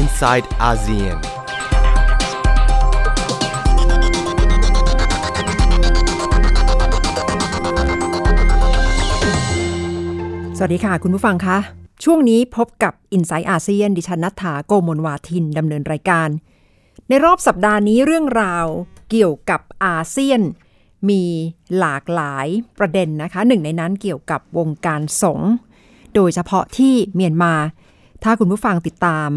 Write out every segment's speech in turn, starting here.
inside ASEAN. สวัสดีค่ะ คุณผู้ฟังคะ ช่วงนี้พบกับ i n s i ซต์อาเซียนดิฉันนัฐาโกมลวาทินดำเนินรายการ ในรอบสัปดาห์นี้เรื่องราวเกี่ยวกับอาเซียนมีหลากหลายประเด็นนะคะ หนึ่งในนั้นเกี่ยวกับวงการสงฆ์โดยเฉพาะที่เมียนมา ถ้าคุณผู้ฟังติดตาม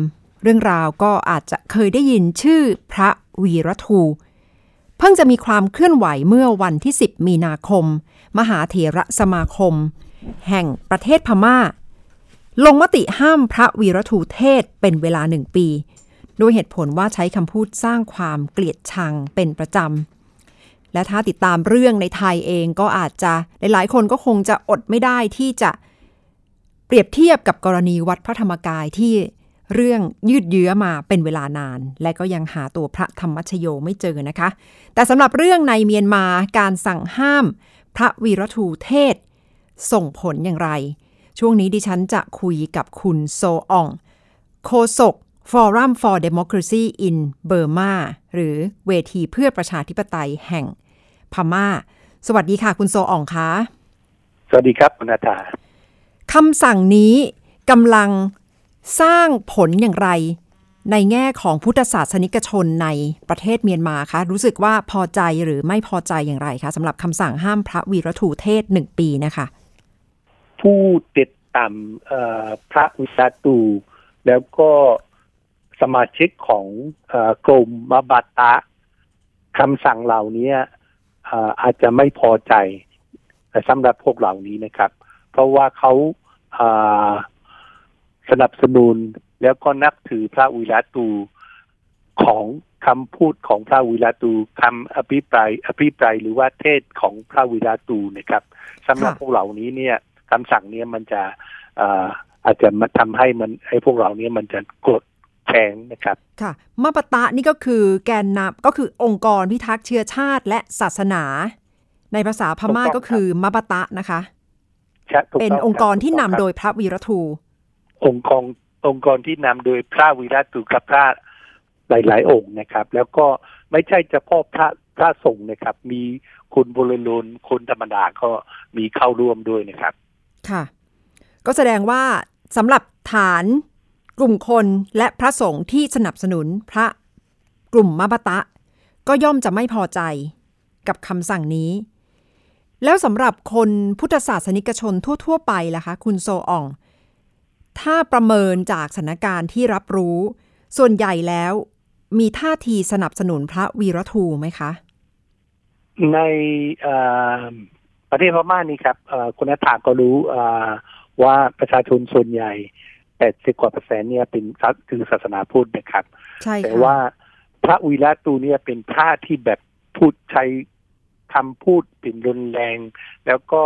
เรื่องราวก็อาจจะเคยได้ยินชื่อพระวีรทู เพิ่งจะมีความเคลื่อนไหวเมื่อวันที่ 10 มีนาคม มหาเถระสมาคม แห่งประเทศพม่า ลงมติห้ามพระวีรทูเทศเป็นเวลาหนึ่งปี โดยเหตุผลว่าใช้คำพูดสร้างความเกลียดชังเป็นประจำและถ้าติดตามเรื่องในไทยเองก็อาจจะหลายๆคนก็คงจะอดไม่ได้ที่จะเปรียบเทียบกับกรณีวัดพระธรรมกายที่ เรื่องยืดเยื้อมาเป็นเวลานาน และก็ยังหาตัวพระธรรมชโยไม่เจอนะคะ แต่สำหรับเรื่องในเมียนมาการสั่งห้าม พระวีรทูเทศ ส่งผลอย่างไร ช่วงนี้ดิฉันจะคุยกับคุณโซออง โคศก Forum for Democracy in Burma หรือเวทีเพื่อประชาธิปไตยแห่งพม่า สวัสดีค่ะ คุณโซอองคะสวัสดีครับคุณอาจารย์คำสั่งนี้กำลัง สร้างผลอย่างไร ในแง่ของพุทธศาสนิกชนในประเทศเมียนมาคะ รู้สึกว่าพอใจหรือไม่พอใจอย่างไรคะสำหรับคำสั่งห้ามพระวีรทูเทศหนึ่งปีนะคะ ผู้ติดตามพระวิชาตูแล้วก็สมาชิกของอกรมมบัตตะคำสั่งเหล่านี้เอ่อาจจะไม่พอใจสำหรับพวกเหล่านี้นะครับ เพราะว่าเขา สนับสนุนแล้วก็นับถือพระวิลาตูของคำพูดของพระวิลาตูคำอภิปรายอภิปรายหรือว่าเทศของพระวิลาตูนะครับสำหรับค่ะพวกเหล่านี้เนี่ยคำสั่งเนี้มันจะเอ่ออาจจะมาทำให้มันให้พวกเราเนี้มันจะกดแข็งนะครับค่ะมาปะตะนี่ก็คือแกนนำก็คือองค์กรพิทักษ์เชื้อชาติและศาสนา ในภาษาพม่าถูกต้องก็คือมาปะตะนะคะใช่ถูกเป็นต้องค์กรที่นำถูโดต้องยพระวีรทูครับ องค์กรองค์กรที่นำโดยพระวิรัตุกพระหลาย ๆ องค์นะครับ แล้วก็ไม่ใช่เฉพาะพระพระสงฆ์นะครับ มีคุณบริลุนคนธรรมดาก็มีเข้าร่วมด้วยนะครับ ค่ะ ก็แสดงว่าสำหรับฐานกลุ่มคนและพระสงฆ์ที่สนับสนุนพระกลุ่มมาบตะ ก็ย่อมจะไม่พอใจกับคำสั่งนี้ แล้วสำหรับคนพุทธศาสนิกชนทั่ว ๆ ไปล่ะคะ คุณโซออง ถ้าประเมินจากสถานการณ์ที่รับรู้ ส่วนใหญ่แล้ว มีท่าทีสนับสนุนพระวีรทูไหมคะ ในเอ่อประเทศพม่านี่ครับเอ่อคุณนัฐาก็รู้เอ่อว่าประชาชนส่วนใหญ่80กว่าเปอร์เซ็นต์เนี่ยเป็นคือศาสนาพุทธนะครับ ใช่แต่ค่ะว่าพระวีระตูเนี่ยเป็นพระที่แบบพูดใช้คำพูดเป็นรุนแรง แล้วก็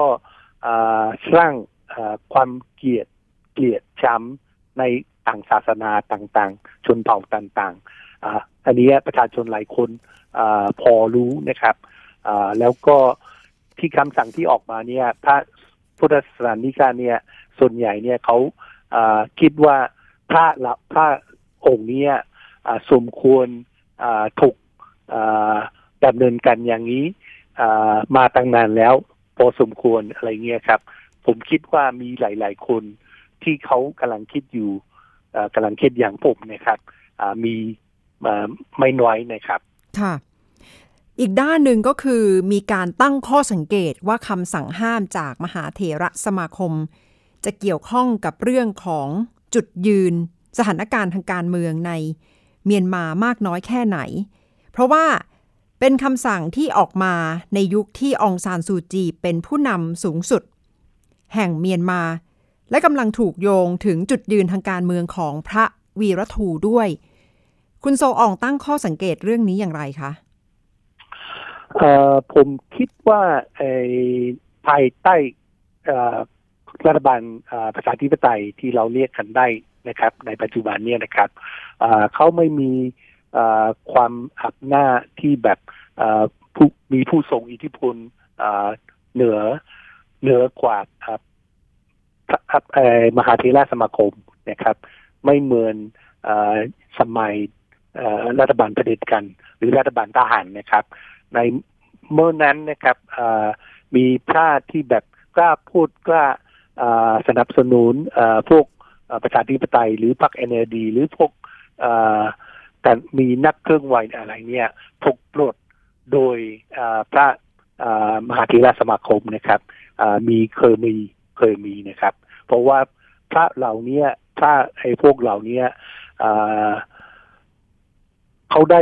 เอ่อสร้างเอ่อความเกลียดเกลียดช้ำในต่างศาสนาต่างๆ ชนเผ่าต่างๆอ่าอันนี้ประชาชนหลายคนอพอรู้นะครับอ่าแล้วก็ที่คำสั่งที่ออกมาเนี่ยพระพุทธศาสนิกาเนี่ยส่วนใหญ่เนี่ยเขาอคิดว่าพระละพระองค์เนี้ยสมควรอถูกดำเนินการอย่างนี้อมาตั้งนานแล้ว พอสมควรอะไรเงี้ยครับ ผมคิดว่ามีหลาย ๆ คน ที่เขากำลังคิดอยู่อ่ากำลังคิดอย่างผมนะครับมีไม่น้อยนะครับค่ะอีกด้านหนึ่งก็คือมีการตั้งข้อสังเกตว่าคำสั่งห้ามจากมหาเถระสมาคม จะเกี่ยวข้องกับเรื่องของจุดยืนสถานการณ์ทางการเมืองในเมียนมามากน้อยแค่ไหน เพราะว่าเป็นคำสั่งที่ออกมาในยุคที่องซานซูจีเป็นผู้นำสูงสุด แห่งเมียนมา และกำลังถูกโยงถึงจุดยืนทางการเมืองของพระวีรทูด้วย คุณโซอองตั้งข้อสังเกตเรื่องนี้อย่างไรคะผมคิดว่าไอ้ภายใต้รัฐบาลประชาธิปไตยที่เราเรียกกันได้นะครับ ในปัจจุบันเนี่ยนะครับเขาไม่มีความหักหน้าที่แบบมีผู้ทรงอิทธิพลเอ่อเหนือเหนือกว่า มหาเทราสมาคมนะครับ ไม่เหมือนอสมัยรัฐบาลเผด็จกัน หรือรัฐบาลทหารนะครับ ในเมื่อนั้นนะครับมีพระที่แบบกล้าพูดกล้าสนับสนุนพวกประชาธิปไตย หรือพรรคเอ็นดีหรือพวกแต่มีนักเครื่องไหวอะไรเนี่ยถูกปลดโดยพระมหาเถรสมาคมนะครับมีเคยมี เคยมีนะครับ เพราะว่าพระเหล่านี้พระไอ้พวกเหล่านี้เอ่อเขาได้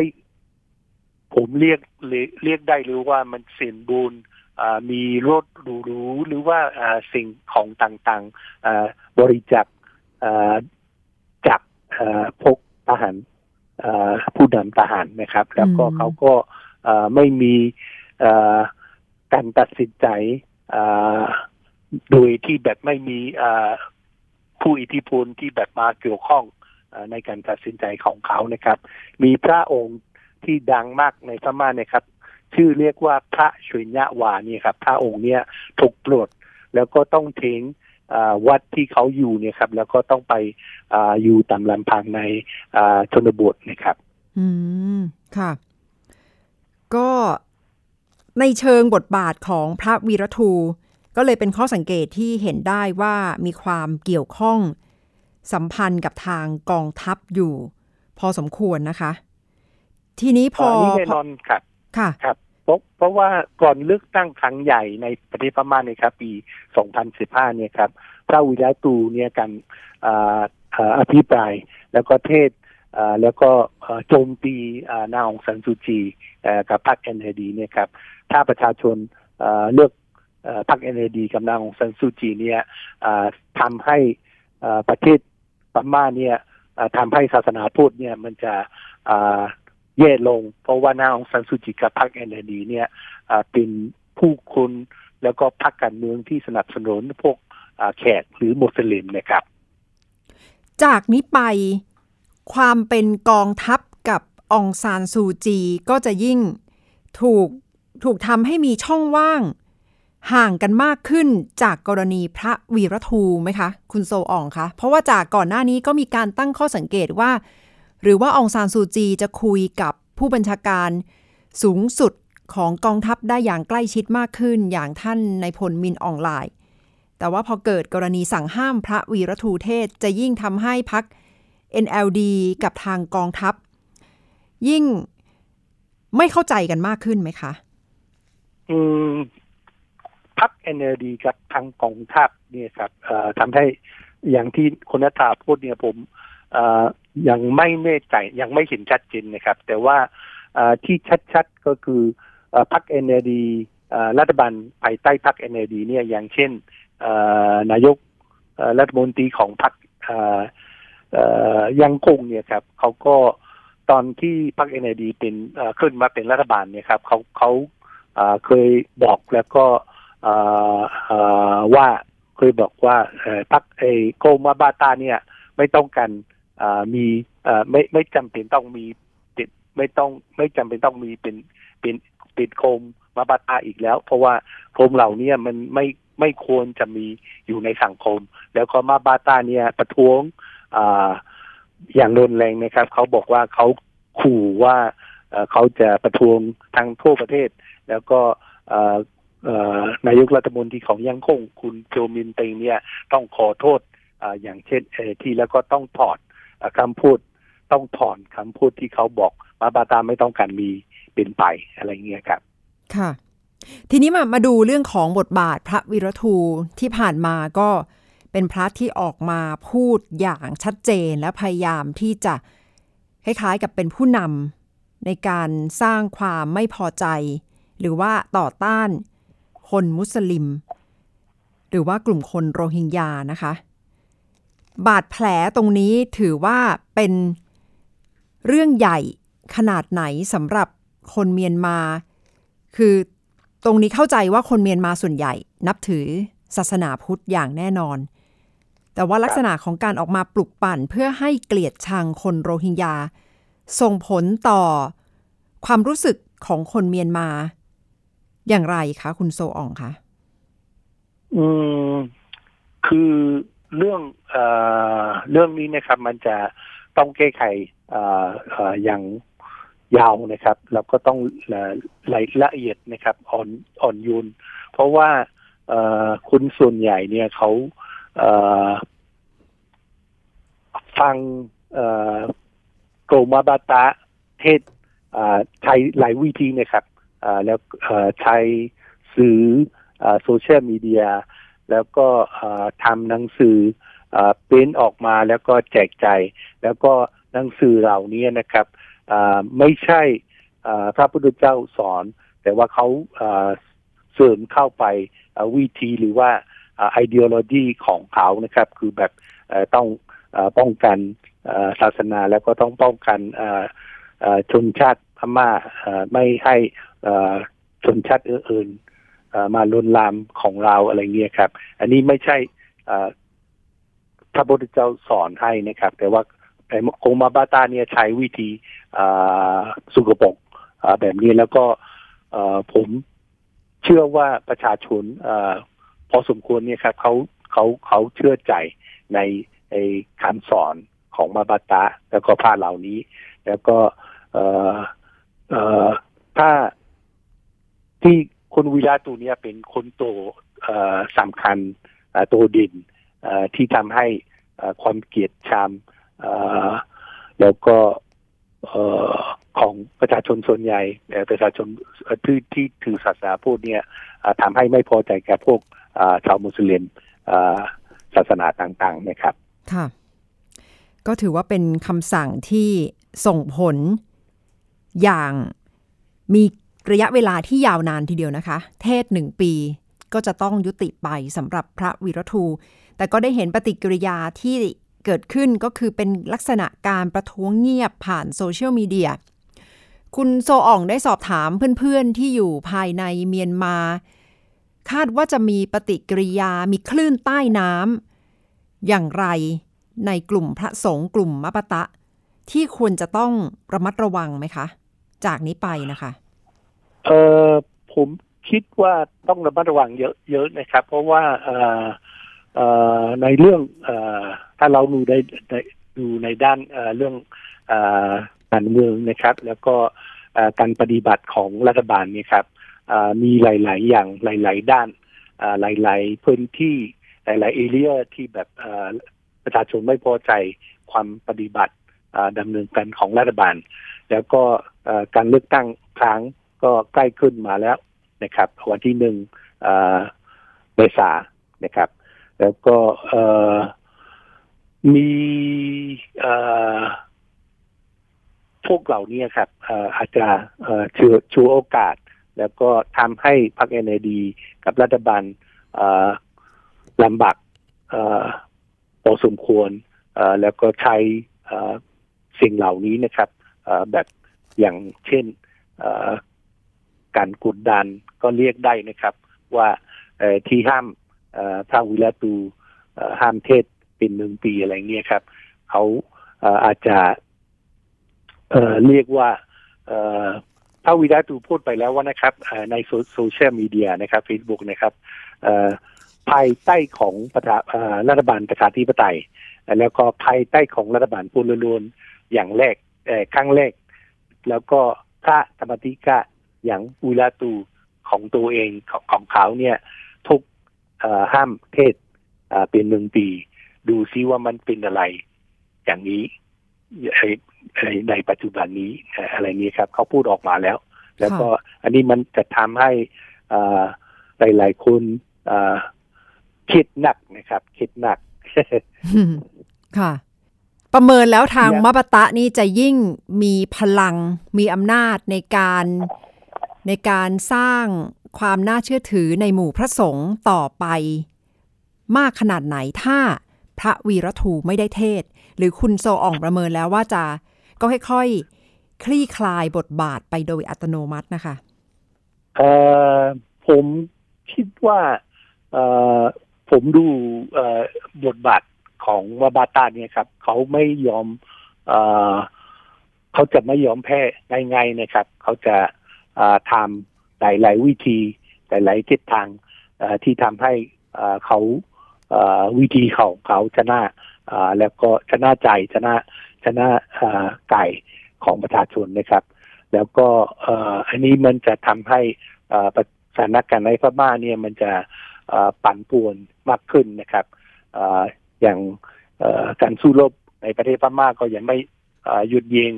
ผมเรียกเรียกเรียกได้หรือว่ามันเสียนบุญอ่ามีรถหรูๆหรือว่าอ่าสิ่งของต่างๆอ่าบริจาคอ่าจากอ่าพวกทหารอ่าผู้นำทหารนะครับ แล้วก็อืมเขาก็อ่าไม่มีอ่าการตัดสินใจอ่า โดยที่แบบไม่มีผู้อิทธิพลที่แบบมาเกี่ยวข้องอในการตัดสินใจของเขานะครับ มีพระองค์ที่ดังมากในพม่านะครับ ชื่อเรียกว่าพระชุญญาวานี่ครับ พระองค์เนี่ยถูกปลดแล้วก็ต้องทิ้งวัดที่เขาอยู่เนี่ยครับ แล้วก็ต้องไปออยู่ตามลำพังในชนบทนะครับ อืมค่ะ ก็ในเชิงบทบาทของพระวีรทู ก็เลยเป็นข้อสังเกตที่เห็นได้ว่ามีความเกี่ยวข้อง สัมพันธ์กับทางกองทัพอยู่ พอสมควรนะคะ ทีนี้พออันนี้แน่นอนครับค่ะครับเพราะเพราะว่าก่อนเลือกตั้งครั้งใหญ่ในประเทศพม่าเนี่ยครับ ปี 2015 เนี่ยครับ พระวิรตูเนี่ยกันอ่าอ่าอภิปรายแล้วก็เทศอ่าแล้วก็อ่าโจมตีอ่านางองซันซูจีเอ่อกับพรรคเอ็นดีเนี่ยครับ ถ้าประชาชนอ่าเลือกเอ่อ พรรคเอ็นดีกับนางองซันซูจีเนี่ยทำให้ประเทศพม่าเนี่ยทำให้ศาสนาพุทธเนี่ยมันจะแย่ลง เพราะว่านางองซันซูจีกับพรรคเอ็นดีเนี่ยเป็นผู้คนแล้วก็พรรคการเมืองที่สนับสนุนพวกแขกหรือมุสลิมนะครับ จากนี้ไปความเป็นกองทัพกับองซานซูจีก็จะยิ่งถูกถูกทำให้มีช่องว่าง ห่างกันมากขึ้นจากกรณีพระวีรทูไหมคะ คุณโซอองคะเพราะว่าจากก่อนหน้านี้ก็มีการตั้งข้อสังเกตว่า หรือว่าองซานซูจีจะคุยกับผู้บัญชาการสูงสุดของกองทัพได้อย่างใกล้ชิดมากขึ้น อย่างท่านในพลมินออนไลน์ แต่ว่าพอเกิดกรณีสั่งห้ามพระวีรทูเทศจะยิ่งทำให้พัก NLD กับทางกองทัพ ยิ่งไม่เข้าใจกันมากขึ้นไหมคะ อืม พรรคเอ็นดีกับทางกองทัพเนี่ยครับทำให้อย่างที่คุณนัทธาพูดเนี่ยผมยังไม่แน่ใจยังไม่เห็นชัดเจนนะครับ แต่ว่าที่ชัดๆก็คืออ่อพรรคเอ็นดีรัฐบาลภายใต้พรรคเอ็นดีเนี่ยอย่างเช่นนายกรัฐมนตรีของพรรคยังคงเนี่ยครับเขาก็ตอนที่พรรคเอ็นดีเป็นขึ้นมาเป็นรัฐบาลเนี่ยครับเขาเขาเคยบอกแล้วก็ ว่าเคยบอกว่าพักไอโกมาบาตาเนี่ย ไม่ต้องกันอ่ามีไม่ไม่จำเป็นต้องมีเป็นไม่ต้องไม่จำเป็นต้องมีเป็นเป็นเป็นโคมมาบาตาอีกแล้ว เพราะว่าโคมเหล่านี้มันไม่ไม่ควรจะมีอยู่ในสังคม แล้วก็มาบาตาเนี่ยประท้วงออย่างรุนแรงนะครับ เขาบอกว่าเขาขู่ว่าเขาจะประท้วงทั้งทั่วประเทศ แล้วก็ นายกรัฐมนตรีของยังคงคุณโจมินเตงเนี่ยต้องขอโทษออย่างเช่นที่แล้วก็ต้องถอดอ่าคำพูด ต้องถอนคำพูดที่เขาบอกมาบาตาไม่ต้องการมีเป็นไปอะไรเงี้ยครับ ค่ะ ทีนี้มามาดูเรื่องของบทบาทพระวิรทูที่ผ่านมาก็เป็นพระที่ออกมาพูดอย่างชัดเจนและพยายามที่จะคล้ายๆกับเป็นผู้นำในการสร้างความไม่พอใจ หรือว่าต่อต้าน คนมุสลิม หรือว่ากลุ่มคนโรฮิงญานะคะ บาดแผลตรงนี้ถือว่าเป็นเรื่องใหญ่ขนาดไหนสำหรับคนเมียนมา คือตรงนี้เข้าใจว่าคนเมียนมาส่วนใหญ่ นับถือศาสนาพุทธอย่างแน่นอน แต่ว่าลักษณะของการออกมาปลุกปั่นเพื่อให้เกลียดชังคนโรฮิงญา ส่งผลต่อความรู้สึกของคนเมียนมา อย่างไรคะคุณโซอองคะอืมคือเรื่องเอ่อเรื่องนี้นะครับ มันจะต้องแก้ไขอย่างยาวนะครับแล้วก็ต้องละละเอียดนะครับอ่อนอ่อนโยนเพราะว่าคุณส่วนใหญ่เนี่ยเขาฟังโกมาบาตะเทศใช้หลายวิธีนะครับ แล้วใช้สื่อโซเชียลมีเดียแล้วก็ทำหนังสือเป็นออกมาแล้วก็แจกใจแล้วก็หนังสือเหล่านี้นะครับไม่ใช่พระพุทธเจ้าสอน แต่ว่าเขาเสริมเข้าไปวิธีหรือว่าไอเดียโลจีของเขานะครับ คือแบบต้องป้องกันศาสนาแล้วก็ต้องป้องกันชนชาติพม่าไม่ให้ ชนชาติอื่นๆมาลุนลามของเราอะไรเงี้ยครับ อันนี้ไม่ใช่พระพุทธเจ้าสอนให้นะครับ แต่ว่าแต่โคมาบาตาเนี่ยใช้วิธีสุกปกแบบนี้แล้วก็ผมเชื่อว่าประชาชนอพอสมควรเนี่ยครับเขาเขาเขาเชื่อใจในคำสอนของมาบาตาแล้วก็พาเหล่านี้ แล้วก็ ที่คนวิลาตูเนี่ยเป็นคนโตสำคัญโตดินที่ทำให้ความเกลียดชังแล้วก็ของประชาชนส่วนใหญ่ประชาชนที่ที่ถือศาสนาพูดเนี่ยทำให้ไม่พอใจแก่พวกชาวมุสลิมศาสนาต่างๆนะครับค่ะก็ถือว่าเป็นคำสั่งที่ส่งผลอย่างมี ระยะเวลาที่ยาวนานทีเดียวนะคะ เทศหนึ่งปี ก็จะต้องยุติไปสำหรับพระวิรทู แต่ก็ได้เห็นปฏิกิริยาที่เกิดขึ้นก็คือเป็นลักษณะการประท้วงเงียบผ่านโซเชียลมีเดีย คุณโซอ่องได้สอบถามเพื่อนๆที่อยู่ภายในเมียนมา คาดว่าจะมีปฏิกิริยามีคลื่นใต้น้ำอย่างไรในกลุ่มพระสงฆ์กลุ่มมปตะ ที่ควรจะต้องระมัดระวังไหมคะ จากนี้ไปนะคะ เออผมคิดว่าต้องระมัดระวังเยอะๆนะครับ เพราะว่าเออเออในเรื่องเออถ้าเราดูในดูในด้านเรื่องการเมืองนะครับ แล้วก็การปฏิบัติของรัฐบาลนี่ครับมีหลาย ๆ อย่างหลาย ๆ ด้านหลาย ๆ พื้นที่หลาย ๆ เอเรียที่แบบประชาชนไม่พอใจความปฏิบัติดำเนินการของรัฐบาล แล้วก็การเลือกตั้งครั้ง ก็ใกล้ขึ้นมาแล้วนะครับ วันที่หนึ่งเมษานะครับ แล้วก็มีพวกเหล่านี้ครับอาจจะชูชูโอกาส แล้วก็ทำให้พรรคเอ็นดีกับรัฐบาลลำบากพอสมควรแล้วก็ใช้สิ่งเหล่านี้นะครับแบบอย่างเช่น การกดดันก็เรียกได้นะครับ ว่าที่ห้ามพระวิลาตูห้ามเทศเป็นหนึ่งปีอะไรเงี้ยครับเขาอาจจะเรียกว่าพระวิดาตูพูดไปแล้วว่านะครับในโซเชียลมีเดียนะครับ Facebook นะครับภายใต้ของรัฐบาลประชาธิปไตย แล้วก็ภายใต้ของรัฐบาลพูลรวนอย่างแรกครั้งแรก แล้วก็พระธรรมติกะ อย่างอุลาตูของตัวเองของของเขาเนี่ย ทุกห้ามเทศเป็นหนึ่งปี ดูซิว่ามันเป็นอะไร อย่างนี้ในปัจจุบันนี้อะไรนี้ครับ เขาพูดออกมาแล้ว แล้วก็อันนี้มันจะทำให้หลายหลายคนคิดหนักนะครับ คิดหนัก ค่ะ ประเมินแล้วทางมปตะนี่จะยิ่งมีพลังมีอำนาจในการ ในการสร้างความน่าเชื่อถือในหมู่พระสงฆ์ต่อไป มากขนาดไหนถ้าพระวีรทูไม่ได้เทศ หรือคุณโซอ่องประเมินแล้วว่าจะก็ค่อยๆ คลี่คลายบทบาทไปโดยอัตโนมัตินะคะเออผมคิดว่าเออผมดูเออบทบาทของวาบาตาเนี่ยครับ เขาไม่ยอมเออเขาจะไม่ยอมแพ้ง่ายๆนะครับ เขาจะ ทำหลาย ๆ วิธีหลายๆทิศทางที่ทำให้เขาวิธีของเขาชนะแล้วก็ชนะใจชนะชนะไก่ของประชาชนนะครับ แล้วก็อันนี้มันจะทำให้สถานการณ์ในพม่าเนี่ยมันจะปั่นป่วนมากขึ้นนะครับอย่างการสู้รบในประเทศพม่าก็ยังไม่หยุดยิง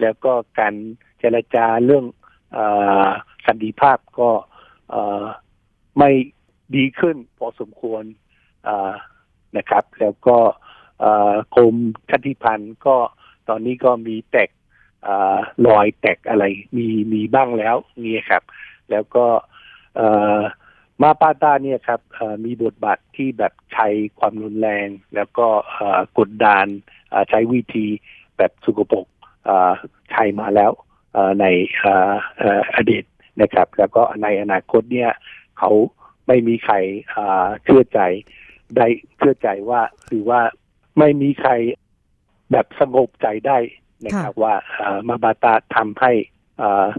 แล้วก็การเจรจาเรื่อง สันติภาพก็ไม่ดีขึ้นพอสมควรนะครับ แล้วก็กรมชาติพันธ์ก็ตอนนี้ก็มีแตกรอยแตกอะไรมีมีบ้างแล้วนี่ครับ แล้วก็มาปาตาเนี่ยครับมีบทบาทที่แบบใช้ความรุนแรง แล้วก็กดดันใช้วิธีแบบสุกปกใช้มาแล้ว ในอดีตนะครับ แล้วก็ในอนาคตเนี่ยเขาไม่มีใครเชื่อใจได้เชื่อใจว่าหรือว่าไม่มีใครแบบสงบใจได้นะครับว่ามาบาตาทำให้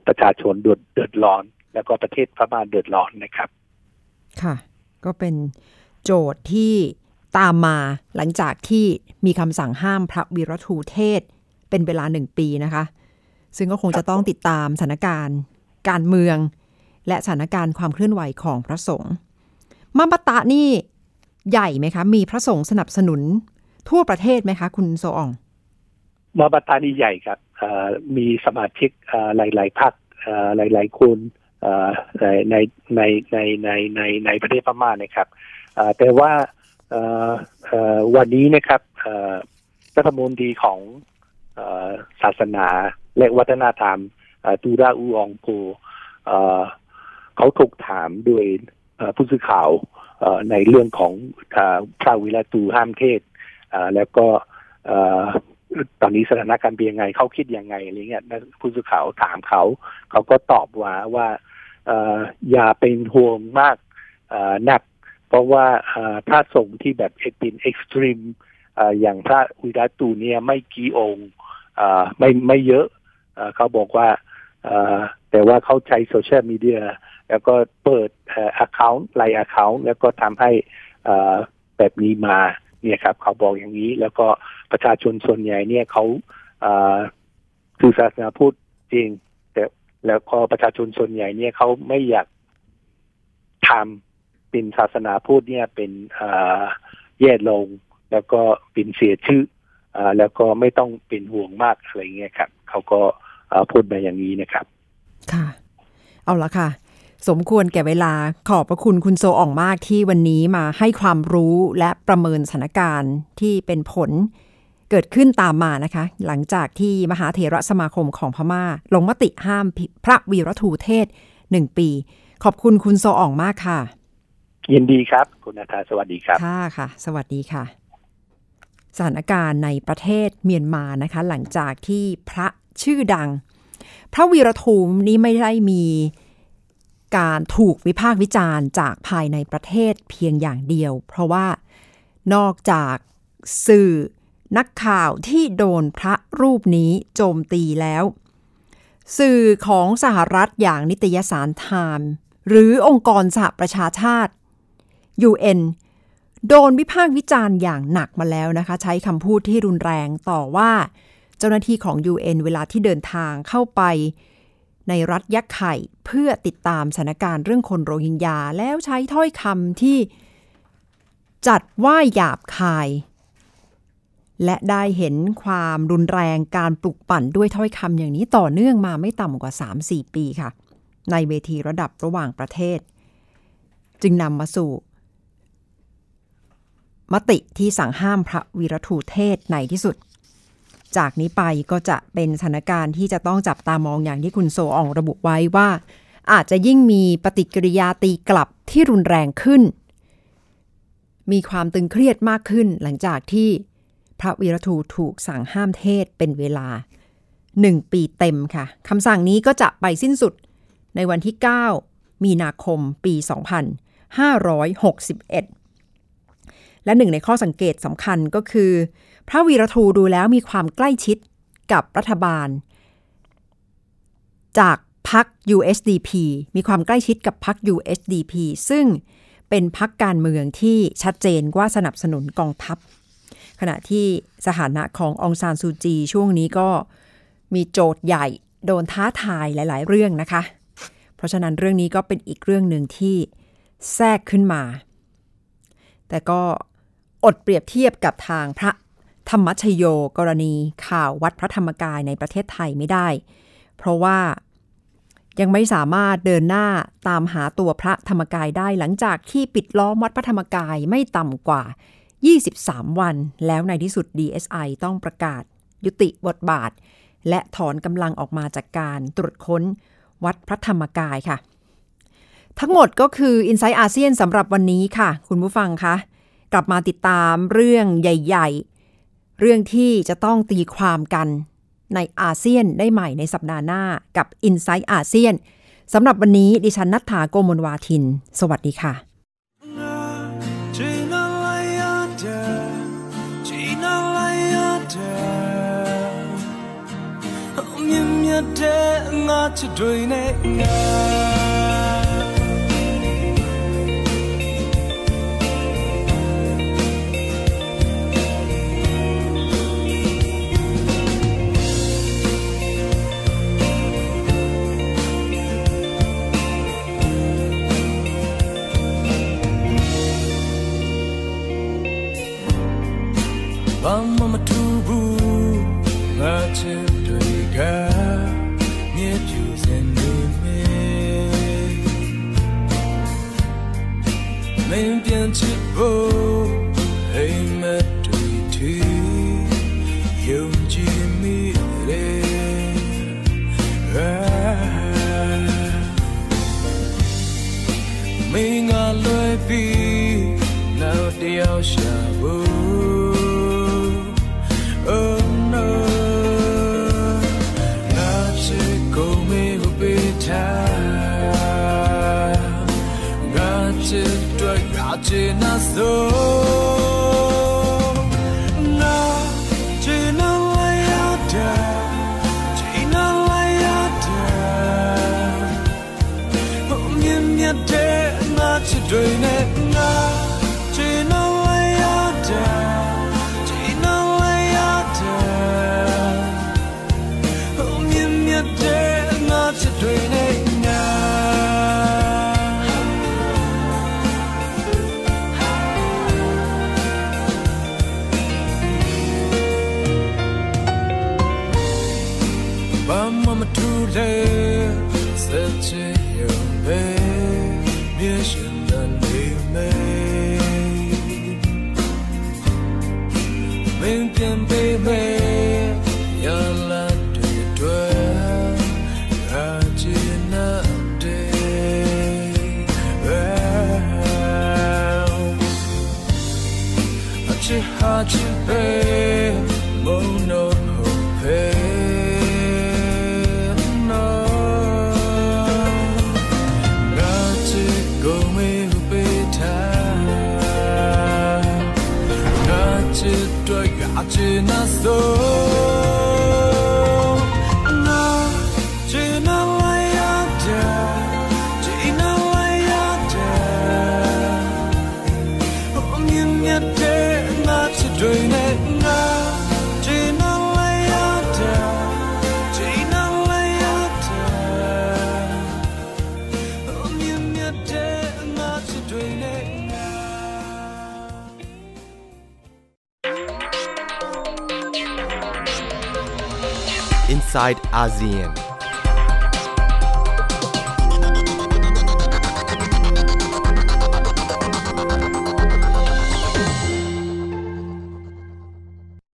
ประชาชนเดือดร้อน แล้วก็ประเทศพม่าเดือดร้อนนะครับ ค่ะ ก็เป็นโจทย์ที่ตามมาหลังจากที่มีคำสั่งห้ามพระวีรทูเทศ เป็นเวลาหนึ่งปีนะคะ ซึ่งก็คงจะต้องติดตามสถานการณ์ การเมือง และสถานการณ์ความเคลื่อนไหวของพระสงฆ์มาบตะนี่ใหญ่ไหมคะ มีพระสงฆ์สนับสนุนทั่วประเทศไหมคะ คุณโซอองมาบตานี่ใหญ่ครับมีสมาชิกหลาย ๆพรรคหลาย ๆคนในในในในในในประเทศพม่านะครับแต่ว่าวันนี้นะครับรัฐมนตรีของศาสนา และวัฒนธรรมตูราอูองโกเขาถูกถามโดยผู้สื่อข่าวในเรื่องของพระวิลาตูห้ามเทศแล้วก็ตอนนี้สถานการณ์เป็นยังไงเขาคิดยังไงอะไรเงี้ยผู้สื่อข่าวถามเขา เขาก็ตอบว่าว่าอย่าเป็นห่วงมากนัก เพราะว่าถ้าส่งที่แบบเป็น extreme อย่างพระอูวีระตูเนี่ยไม่กี่องค์ไม่ไม่เยอะ เขาบอกว่าแต่ว่าเขาใช้โซเชียลมีเดียแล้วก็เปิด account หลาย account แล้วก็ทำให้แบบนี้มาเนี่ยครับเขาบอกอย่างนี้ แล้วก็ประชาชนส่วนใหญ่เนี่ยเขาคือศาสนาพุทธจริง แต่แล้วก็ประชาชนส่วนใหญ่เนี่ยเขาไม่อยากทำเป็นศาสนาพูดเนี่ยเป็นแย่ลง แล้วก็เป็นเสียชื่ออ แล้วก็ไม่ต้องเป็นห่วงมากอะไรเงี้ยครับเขาก็พูดมาอย่างนี้นะครับ ค่ะ เอาละค่ะ สมควรแก่เวลาขอบพระคุณคุณโซอ่องมากที่วันนี้มาให้ความรู้และประเมินสถานการณ์ที่เป็นผลเกิดขึ้นตามมานะคะ หลังจากที่มหาเถรสมาคมของพมา่า ลงมติห้ามพระวีรทูเทศหนึ่งปี ขอบคุณคุณโซอ่องมากค่ะ ยินดีครับ คุณนาธาสวัสดีครับ ค่ะค่ะ สวัสดีค่ะ สถานการณ์ในประเทศเมียนมานะคะ หลังจากที่พระชื่อดัง พระวีรทูมนี้ไม่ได้มีการถูกวิพากษ์วิจารณ์จากภายในประเทศเพียงอย่างเดียว เพราะว่านอกจากสื่อนักข่าวที่โดนพระรูปนี้โจมตีแล้ว สื่อของสหรัฐอย่างนิตยสารไทม์หรือองค์กรสหประชาชาติ UN โดนวิพากษ์วิจารณ์อย่างหนักมาแล้วนะคะ ใช้คำพูดที่รุนแรงต่อว่า เจ้าหน้าที่ของ UN เวลาที่เดินทางเข้าไป ในรัฐยักษ์ไข่เพื่อติดตามสถานการณ์เรื่องคนโรฮิงญาแล้วใช้ถ้อยคำที่จัดว่าหยาบคาย และได้เห็นความรุนแรงการปลุกปั่นด้วยถ้อยคำอย่างนี้ต่อเนื่องมาไม่ต่ำกว่า 3-4 ปีค่ะ ในเวทีระดับระหว่างประเทศ จึงนำมาสู่ มติที่สั่งห้ามพระวีรทูเทศในที่สุด จากนี้ไปก็จะเป็นสถานการณ์ที่จะต้องจับตามองอย่างที่คุณโซอองระบุไว้ว่า อาจจะยิ่งมีปฏิกิริยาตีกลับที่รุนแรงขึ้น มีความตึงเครียดมากขึ้นหลังจากที่พระวีรทูถูกสั่งห้ามเทศเป็นเวลา 1 ปีเต็มค่ะคำสั่งนี้ก็จะไปสิ้นสุดในวันที่ 9 มีนาคมปี 2561 และหนึ่งในข้อสังเกตสำคัญก็คือ พระวีรทูดูแล้วมีความใกล้ชิดกับรัฐบาล จากพรรค USDP มีความใกล้ชิดกับพรรค USDP ซึ่งเป็นพรรคการเมืองที่ชัดเจนว่าสนับสนุนกองทัพ ขณะที่สถานะขององซานซูจีช่วงนี้ก็มีโจทย์ใหญ่โดนท้าทายหลาย ๆ เรื่องนะคะ เพราะฉะนั้นเรื่องนี้ก็เป็นอีกเรื่องหนึ่งที่แทรกขึ้นมา แต่ก็ อดเปรียบเทียบกับทางพระธรรมชโยกรณีข่าววัดพระธรรมกายในประเทศไทยไม่ได้ เพราะว่ายังไม่สามารถเดินหน้าตามหาตัวพระธรรมกายได้หลังจากที่ปิดล้อมวัดพระธรรมกายไม่ต่ำกว่า 23 วัน แล้วในที่สุด DSI ต้องประกาศ ยุติบทบาท และถอนกำลังออกมาจากการตรวจค้นวัดพระธรรมกายค่ะ ทั้งหมดก็คือ i n s i ซต์อาเซียนสำหรับวันนี้ค่ะ คุณผู้ฟังคะ กลับมาติดตามเรื่องใหญ่ ๆ เรื่องที่จะต้องตีความกันในอาเซียนได้ใหม่ในสัปดาห์หน้ากับ i n s i ซต์อาเซียนสำหรับวันนี้ดิฉันนัทธาโกมลวาทิน สวัสดีค่ะ မထူလေစัจရံပဲမြေရှင်တန်လေးမေမင်းပြန်ပေးမေရလာတွေတွေရာချင်နာတဲ့အချစ်ဟာချစ်ပဲ acı nasıl inside ASEAN